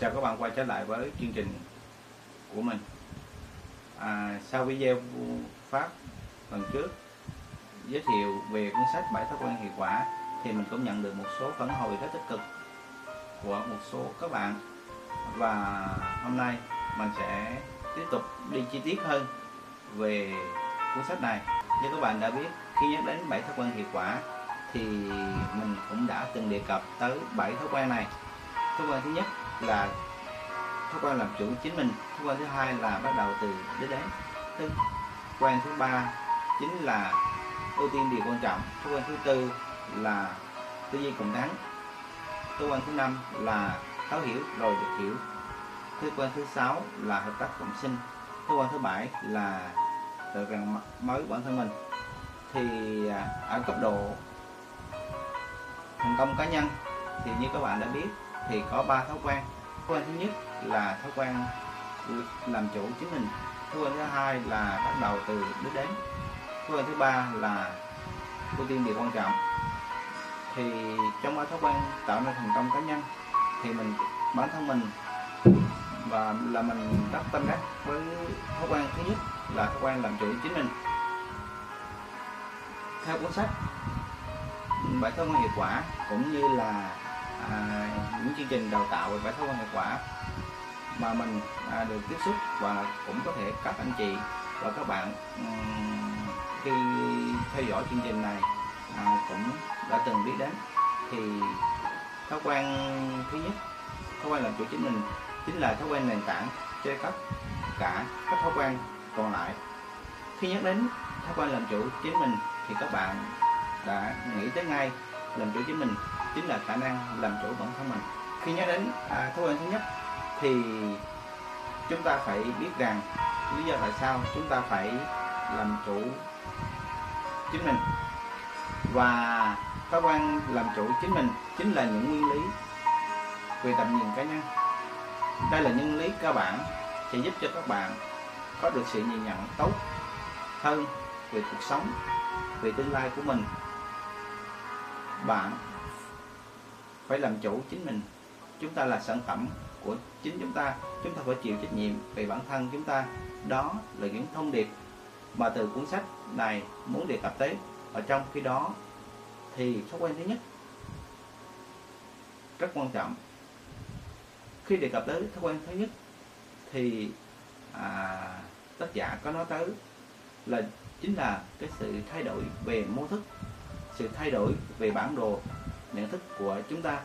Chào các bạn quay trở lại với chương trình của mình. À, Sau video phát lần trước giới thiệu về cuốn sách bảy thói quen hiệu quả thì mình cũng nhận được một số phản hồi rất tích cực của một số các bạn. Và hôm nay mình sẽ tiếp tục đi chi tiết hơn về cuốn sách này. Như các bạn đã biết khi nhắc đến bảy thói quen hiệu quả thì mình cũng đã từng đề cập tới bảy thói quen này. Thói quen thứ nhất là thói quen làm chủ chính mình. Thói quen thứ hai là bắt đầu từ đích đến thói quen thứ ba chính là ưu tiên điều quan trọng. Thói quen thứ tư là tư duy cùng thắng thói quen thứ năm là thấu hiểu, rồi được hiểu. Thói quen thứ sáu là hợp tác cộng sinh. Thói quen thứ bảy là tự rằng mới bản thân mình. Thì à, ở cấp độ thành công cá nhân thì như các bạn đã biết thì có ba thói quen thói quen thứ nhất là thói quen làm chủ chính mình. Thói quen thứ hai là bắt đầu từ đích đến thói quen thứ ba là ưu tiên điều quan trọng. Thì trong ba thói quen tạo nên thành công cá nhân, thì mình, bản thân mình và là mình rất tâm đắc với thói quen thứ nhất là thói quen làm chủ chính mình. Theo cuốn sách bảy thói quen hiệu quả cũng như là à, những chương trình đào tạo về bảy thói quen hiệu quả mà mình à, được tiếp xúc và cũng có thể các anh chị và các bạn um, khi theo dõi chương trình này à, cũng đã từng biết đến. Thì thói quen thứ nhất thói quen làm chủ chính mình chính là thói quen nền tảng cho tất cả các thói quen còn lại. Khi nhắc đến thói quen làm chủ chính mình thì các bạn đã nghĩ tới ngay làm chủ chính mình chính là khả năng làm chủ bản thân mình. Khi nhắc đến à, thói quen thứ nhất thì chúng ta phải biết rằng lý do tại sao chúng ta phải làm chủ chính mình. Và thói quen làm chủ chính mình chính là những nguyên lý về tầm nhìn cá nhân. Đây là những lý cơ bản sẽ giúp cho các bạn có được sự nhìn nhận tốt hơn về cuộc sống về tương lai của mình. Bạn phải làm chủ chính mình. Chúng ta là sản phẩm của chính chúng ta. Chúng ta phải chịu trách nhiệm về bản thân chúng ta. Đó là những thông điệp mà từ cuốn sách này muốn đề cập tới. Ở trong khi đó thì thói quen thứ nhất rất quan trọng. Khi đề cập tới thói quen thứ nhất thì à, tác giả có nói tới là chính là cái sự thay đổi về mô thức sự thay đổi về bản đồ nhận thức của chúng ta.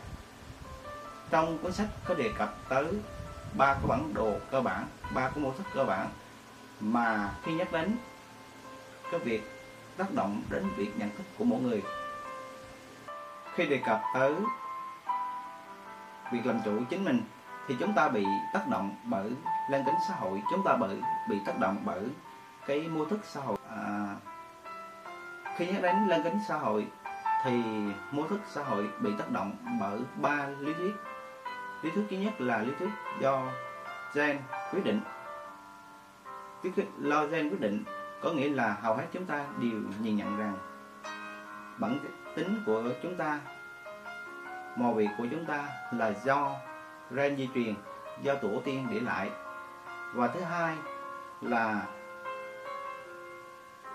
Trong cuốn sách có đề cập tới ba cái bản đồ cơ bản ba cái mô thức cơ bản mà khi nhắc đến cái việc tác động đến việc nhận thức của mỗi người. Khi đề cập tới việc làm chủ chính mình thì chúng ta bị tác động bởi lan kính xã hội chúng ta bị bị tác động bởi cái mô thức xã hội. À, khi nhắc đến lan kính xã hội thì mô thức xã hội bị tác động bởi ba lý thuyết. Lý thuyết thứ nhất là lý thuyết do gen quyết định. Lý thuyết lo gen quyết định có nghĩa là hầu hết chúng ta đều nhìn nhận rằng bản tính của chúng ta, màu vị của chúng ta là do gen di truyền, do tổ tiên để lại. Và thứ hai là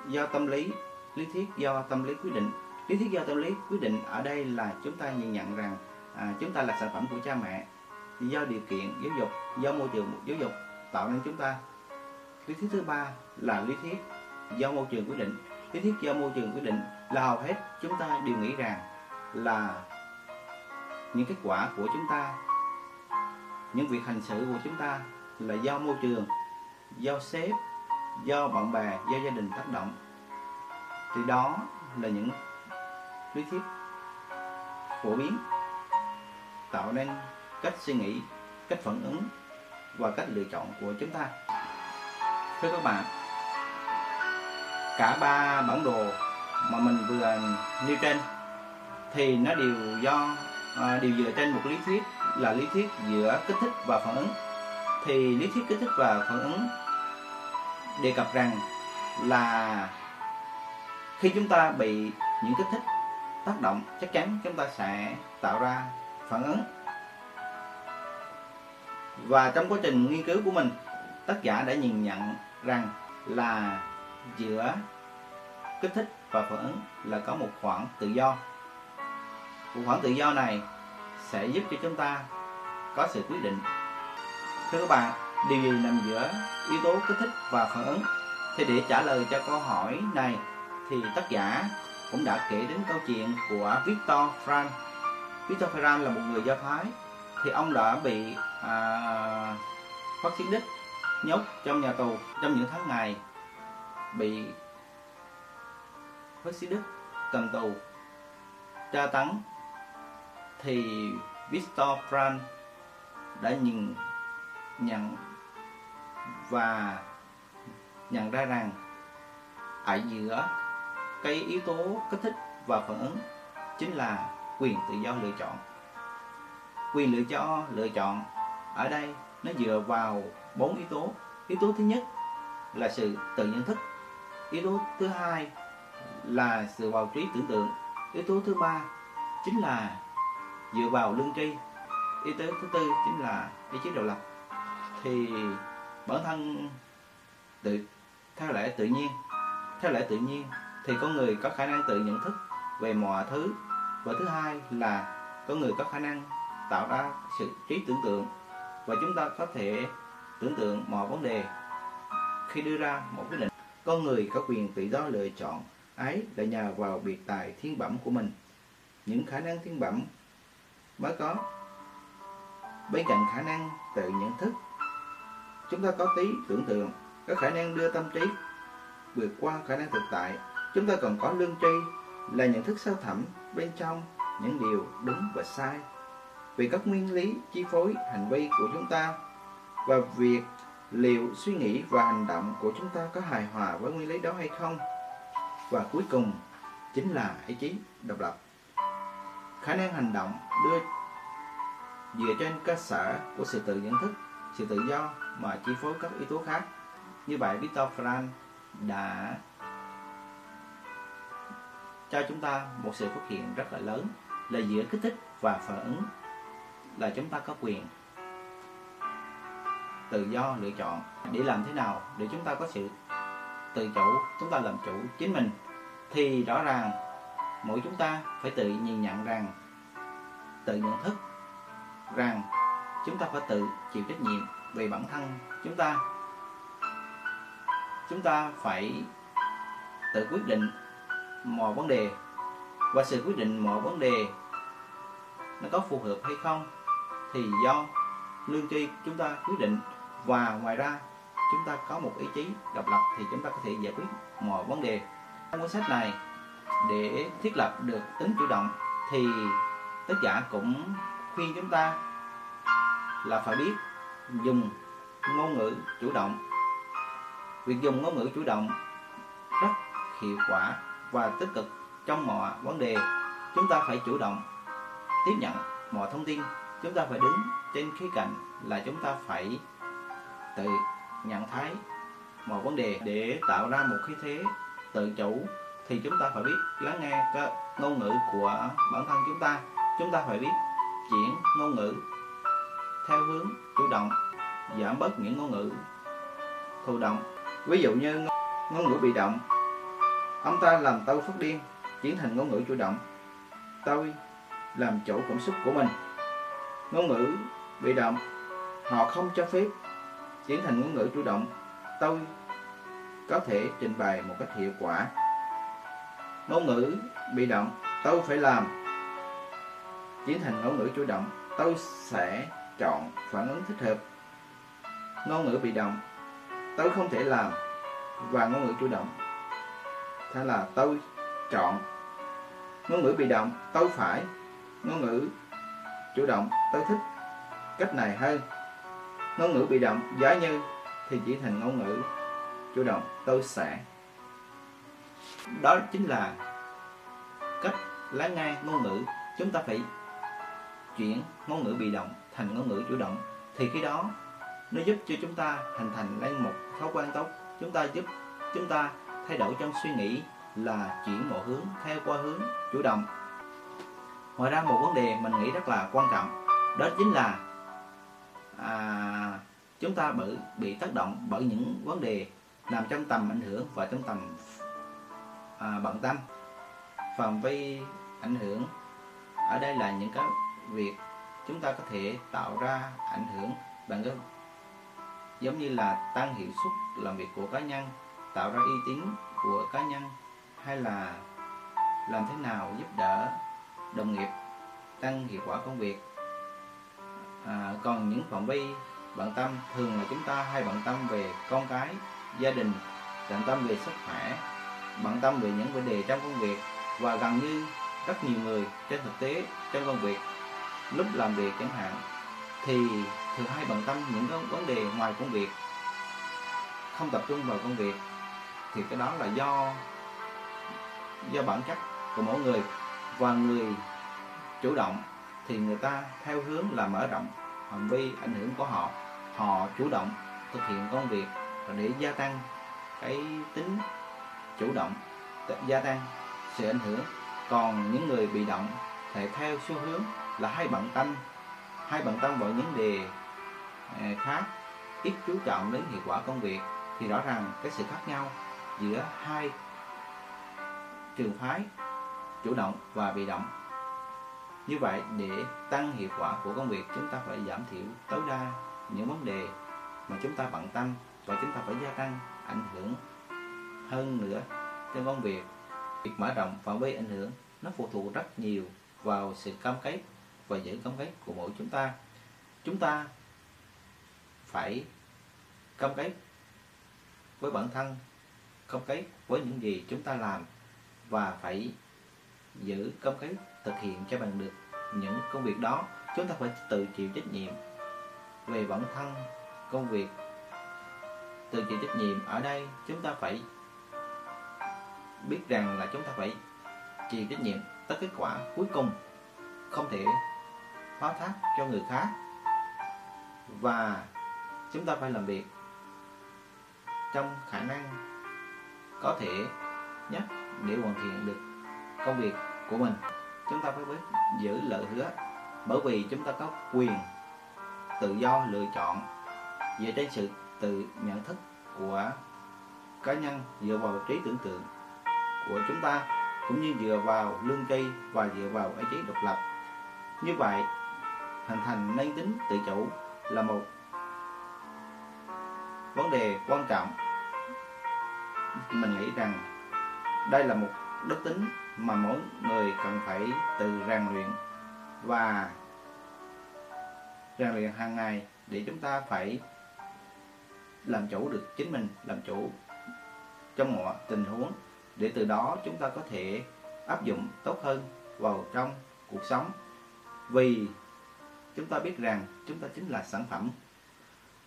do tâm lý lý thuyết do tâm lý quyết định lý thuyết do tâm lý quyết định ở đây là chúng ta nhìn nhận rằng à, chúng ta là sản phẩm của cha mẹ. Do điều kiện giáo dục do môi trường giáo dục tạo nên chúng ta. Lý thuyết thứ ba là lý thuyết do môi trường quyết định. Lý thuyết do môi trường quyết định là hầu hết chúng ta đều nghĩ rằng là những kết quả của chúng ta những việc hành xử của chúng ta là do môi trường do sếp do bạn bè do gia đình tác động. Thì đó là những lý thuyết phổ biến tạo nên cách suy nghĩ cách phản ứng và cách lựa chọn của chúng ta. Thưa các bạn cả ba bản đồ mà mình vừa nêu trên thì nó đều do à, đều dựa trên một lý thuyết là lý thuyết giữa kích thích và phản ứng. Thì lý thuyết kích thích và phản ứng đề cập rằng là khi chúng ta bị những kích thích tác động, chắc chắn chúng ta sẽ tạo ra phản ứng. Và trong quá trình nghiên cứu của mình, tác giả đã nhìn nhận rằng là giữa kích thích và phản ứng là có một khoảng tự do. Một khoảng tự do này sẽ giúp cho chúng ta có sự quyết định. Thưa các bạn, điều gì nằm giữa yếu tố kích thích và phản ứng? Thì để trả lời cho câu hỏi này, thì tác giả cũng đã kể đến câu chuyện của Victor Frank. Victor Frank là một người Do Thái. Thì ông đã bị à, phát xít đích nhốt trong nhà tù trong những tháng ngày bị phát xít đích cầm tù tra tấn. Thì Victor Frank đã nhìn nhận và nhận ra rằng ở giữa cái yếu tố kích thích và phản ứng chính là quyền tự do lựa chọn. Quyền lựa chọn lựa chọn ở đây nó dựa vào bốn yếu tố. Yếu tố thứ nhất là sự tự nhận thức. Yếu tố thứ hai là sự vào trí tưởng tượng. Yếu tố thứ ba chính là dựa vào lương tri. Yếu tố thứ tư chính là ý chí độc lập. Thì bản thân tự, theo lẽ tự nhiên, theo lẽ tự nhiên thì con người có khả năng tự nhận thức về mọi thứ. Và thứ hai là con người có khả năng tạo ra sự trí tưởng tượng. Và chúng ta có thể tưởng tượng mọi vấn đề khi đưa ra một quyết định. Con người có quyền tự do lựa chọn ấy là nhờ vào biệt tài thiên bẩm của mình. Những khả năng thiên bẩm mới có. Bên cạnh khả năng tự nhận thức, chúng ta có tí tưởng tượng, có khả năng đưa tâm trí vượt qua khả năng thực tại chúng ta còn có lương tri, là nhận thức sâu thẳm bên trong những điều đúng và sai. Vì các nguyên lý, chi phối, hành vi của chúng ta và việc liệu, suy nghĩ và hành động của chúng ta có hài hòa với nguyên lý đó hay không? Và cuối cùng chính là ý chí độc lập. Khả năng hành động đưa dựa trên cơ sở của sự tự nhận thức, sự tự do mà chi phối các yếu tố khác. Như vậy Victor Frank đã cho chúng ta một sự phát hiện rất là lớn, là giữa kích thích và phản ứng, là chúng ta có quyền tự do lựa chọn để làm thế nào để chúng ta có sự tự chủ, chúng ta làm chủ chính mình. Thì rõ ràng, mỗi chúng ta phải tự nhìn nhận rằng, tự nhận thức rằng chúng ta phải tự chịu trách nhiệm về bản thân chúng ta. Chúng ta phải tự quyết định mọi vấn đề và sự quyết định mọi vấn đề nó có phù hợp hay không thì do lương tri chúng ta quyết định. Và ngoài ra, chúng ta có một ý chí độc lập thì chúng ta có thể giải quyết mọi vấn đề. Trong cuốn sách này, để thiết lập được tính chủ động thì tác giả cũng khuyên chúng ta là phải biết dùng ngôn ngữ chủ động. Việc dùng ngôn ngữ chủ động rất hiệu quả và tích cực trong mọi vấn đề, chúng ta phải chủ động tiếp nhận mọi thông tin. Chúng ta phải đứng trên khía cạnh là chúng ta phải tự nhận thấy mọi vấn đề để tạo ra một khí thế tự chủ, thì chúng ta phải biết lắng nghe cái ngôn ngữ của bản thân chúng ta. Chúng ta phải biết chuyển ngôn ngữ theo hướng chủ động, giảm bớt những ngôn ngữ thụ động. Ví dụ như ngôn ngữ bị động ông ta làm tôi phát điên chuyển thành ngôn ngữ chủ động. Tôi làm chủ cảm xúc của mình. Ngôn ngữ bị động, họ không cho phép chuyển thành ngôn ngữ chủ động. Tôi có thể trình bày một cách hiệu quả. Ngôn ngữ bị động tôi phải làm. Chuyển thành ngôn ngữ chủ động tôi sẽ chọn phản ứng thích hợp. Ngôn ngữ bị động tôi không thể làm và ngôn ngữ chủ động thế là tôi chọn. Ngôn ngữ bị động, tôi phải. Ngôn ngữ chủ động, tôi thích. Cách này hơn ngôn ngữ bị động, giá như, thì chỉ thành ngôn ngữ chủ động, tôi sẽ. Đó chính là cách lắng nghe ngôn ngữ. Chúng ta phải chuyển ngôn ngữ bị động thành ngôn ngữ chủ động. Thì khi đó, nó giúp cho chúng ta hình thành lên một thói quen tốt. Chúng ta giúp chúng ta thay đổi trong suy nghĩ là chuyển mọi hướng theo qua hướng chủ động. Ngoài ra một vấn đề mình nghĩ rất là quan trọng đó chính là à, chúng ta bị bị tác động bởi những vấn đề nằm trong tầm ảnh hưởng và trong tầm à, bận tâm. Phạm vi ảnh hưởng ở đây là những cái việc chúng ta có thể tạo ra ảnh hưởng bằng cái giống như là tăng hiệu suất làm việc của cá nhân tạo ra uy tín của cá nhân hay là làm thế nào giúp đỡ đồng nghiệp tăng hiệu quả công việc? À, còn những phạm vi bận tâm thường là chúng ta hay bận tâm về con cái gia đình bận tâm về sức khỏe bận tâm về những vấn đề trong công việc và gần như rất nhiều người trên thực tế trong công việc. Lúc làm việc chẳng hạn thì thường hay bận tâm những cái vấn đề ngoài công việc không tập trung vào công việc thì cái đó là do do bản chất của mỗi người. Và người chủ động thì người ta theo hướng là mở rộng phạm vi ảnh hưởng của họ. Họ chủ động thực hiện công việc để gia tăng cái tính chủ động gia tăng sự ảnh hưởng. Còn những người bị động thì theo xu hướng là hay bận tâm, hay bận tâm vào những đề à, khác, ít chú trọng đến hiệu quả công việc thì rõ ràng cái sự khác nhau giữa hai trường phái chủ động và bị động. Như vậy, để tăng hiệu quả của công việc, chúng ta phải giảm thiểu tối đa những vấn đề mà chúng ta bận tâm và chúng ta phải gia tăng ảnh hưởng hơn nữa trên công việc. Việc mở rộng phạm vi ảnh hưởng, nó phụ thuộc rất nhiều vào sự cam kết và giữ cam kết của mỗi chúng ta. Chúng ta phải cam kết với bản thân công kết với những gì chúng ta làm và phải giữ công kết thực hiện cho bằng được những công việc đó. Chúng ta phải tự chịu trách nhiệm về bản thân công việc. Tự chịu trách nhiệm ở đây, chúng ta phải biết rằng là chúng ta phải chịu trách nhiệm tới kết quả cuối cùng, không thể phó thác cho người khác. Và chúng ta phải làm việc trong khả năng có thể nhất để hoàn thiện được công việc của mình. Chúng ta phải biết giữ lời hứa, bởi vì chúng ta có quyền tự do lựa chọn dựa trên sự tự nhận thức của cá nhân, dựa vào trí tưởng tượng của chúng ta, cũng như dựa vào lương tri và dựa vào ý chí độc lập. Như vậy, hình thành nên tính tự chủ là một vấn đề quan trọng mình nghĩ rằng đây là một đức tính mà mỗi người cần phải tự rèn luyện và rèn luyện hàng ngày để chúng ta phải làm chủ được chính mình, làm chủ trong mọi tình huống. Để từ đó chúng ta có thể áp dụng tốt hơn vào trong cuộc sống. Vì chúng ta biết rằng chúng ta chính là sản phẩm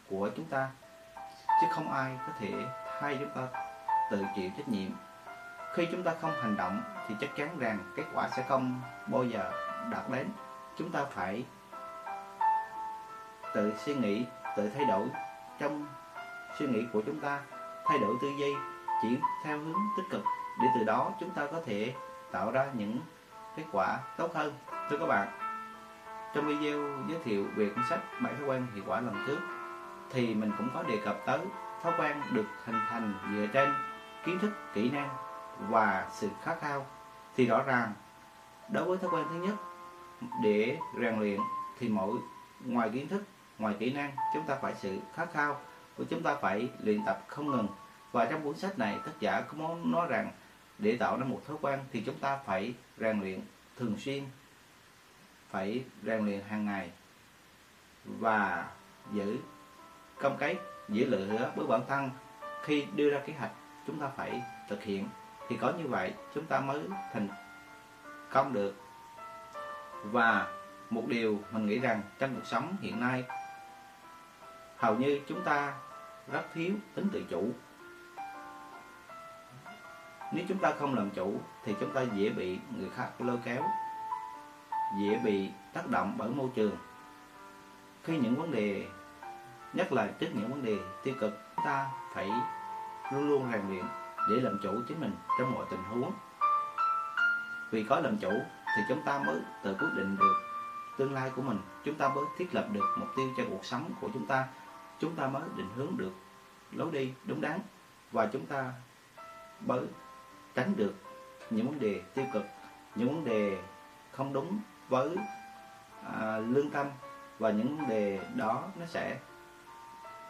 của chúng ta, chứ không ai có thể thay chúng ta tự chịu trách nhiệm. Khi chúng ta không hành động thì chắc chắn rằng kết quả sẽ không bao giờ đạt đến. Chúng ta phải tự suy nghĩ, tự thay đổi. Trong suy nghĩ của chúng ta, thay đổi tư duy, chuyển theo hướng tích cực. Để từ đó chúng ta có thể tạo ra những kết quả tốt hơn. Thưa các bạn, trong video giới thiệu về cuốn sách bảy thói quen hiệu quả lần trước, thì mình cũng có đề cập tới thói quen được hình thành dựa trên kiến thức, kỹ năng và sự khát khao thì rõ ràng đối với thói quen thứ nhất để rèn luyện thì mỗi, ngoài kiến thức, ngoài kỹ năng chúng ta phải sự khát khao của chúng ta phải luyện tập không ngừng. Và trong cuốn sách này, tác giả có muốn nói rằng để tạo ra một thói quen thì chúng ta phải rèn luyện thường xuyên, phải rèn luyện hàng ngày và giữ công cái giữ lửa hứa với bản thân khi đưa ra kế hoạch chúng ta phải thực hiện. Thì có như vậy, chúng ta mới thành công được. Và một điều mình nghĩ rằng trong cuộc sống hiện nay, hầu như chúng ta rất thiếu tính tự chủ. Nếu chúng ta không làm chủ, thì chúng ta dễ bị người khác lôi kéo, dễ bị tác động bởi môi trường. Khi những vấn đề, nhất là trước những vấn đề tiêu cực, chúng ta phải luôn luôn rèn luyện để làm chủ chính mình trong mọi tình huống. Vì có làm chủ thì chúng ta mới tự quyết định được tương lai của mình. Chúng ta mới thiết lập được mục tiêu cho cuộc sống của chúng ta. Chúng ta mới định hướng được lối đi đúng đắn. Và chúng ta mới tránh được những vấn đề tiêu cực những vấn đề không đúng với à, lương tâm. Và những vấn đề đó nó sẽ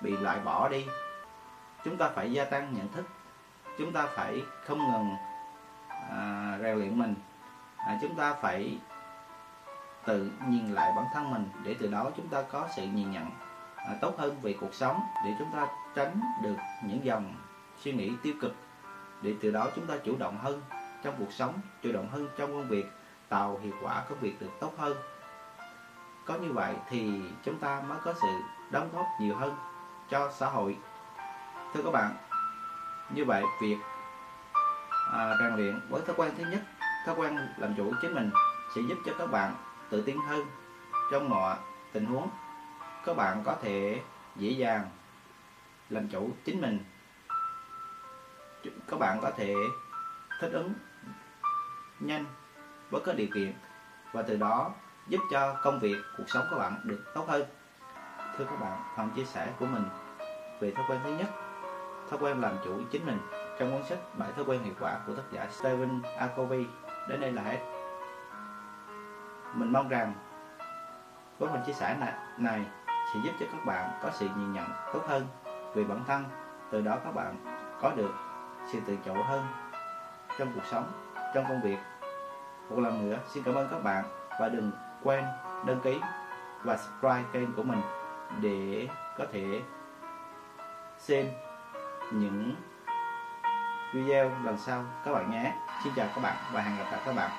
bị loại bỏ đi chúng ta phải gia tăng nhận thức. Chúng ta phải không ngừng à, rèn luyện mình. À, chúng ta phải tự nhìn lại bản thân mình để từ đó chúng ta có sự nhìn nhận à, tốt hơn về cuộc sống để chúng ta tránh được những dòng suy nghĩ tiêu cực để từ đó chúng ta chủ động hơn trong cuộc sống chủ động hơn trong công việc tạo hiệu quả công việc được tốt hơn. Có như vậy thì chúng ta mới có sự đóng góp nhiều hơn cho xã hội thưa các bạn như vậy việc à, rèn luyện với thói quen thứ nhất thói quen làm chủ chính mình sẽ giúp cho các bạn tự tin hơn trong mọi tình huống. Các bạn có thể dễ dàng làm chủ chính mình. Các bạn có thể thích ứng nhanh với các điều kiện và từ đó giúp cho công việc cuộc sống của bạn được tốt hơn. Thưa các bạn phần chia sẻ của mình về thói quen thứ nhất thói quen làm chủ chính mình trong cuốn sách bảy thói quen hiệu quả của tác giả Stephen A. Covey đến đây là hết mình mong rằng với phần chia sẻ này, này sẽ giúp cho các bạn có sự nhìn nhận tốt hơn về bản thân từ đó các bạn có được sự tự chủ hơn trong cuộc sống trong công việc một lần nữa xin cảm ơn các bạn và đừng quên đăng ký và subscribe kênh của mình để có thể xem những video lần sau. Các bạn nhé. Xin chào các bạn và hẹn gặp lại các bạn.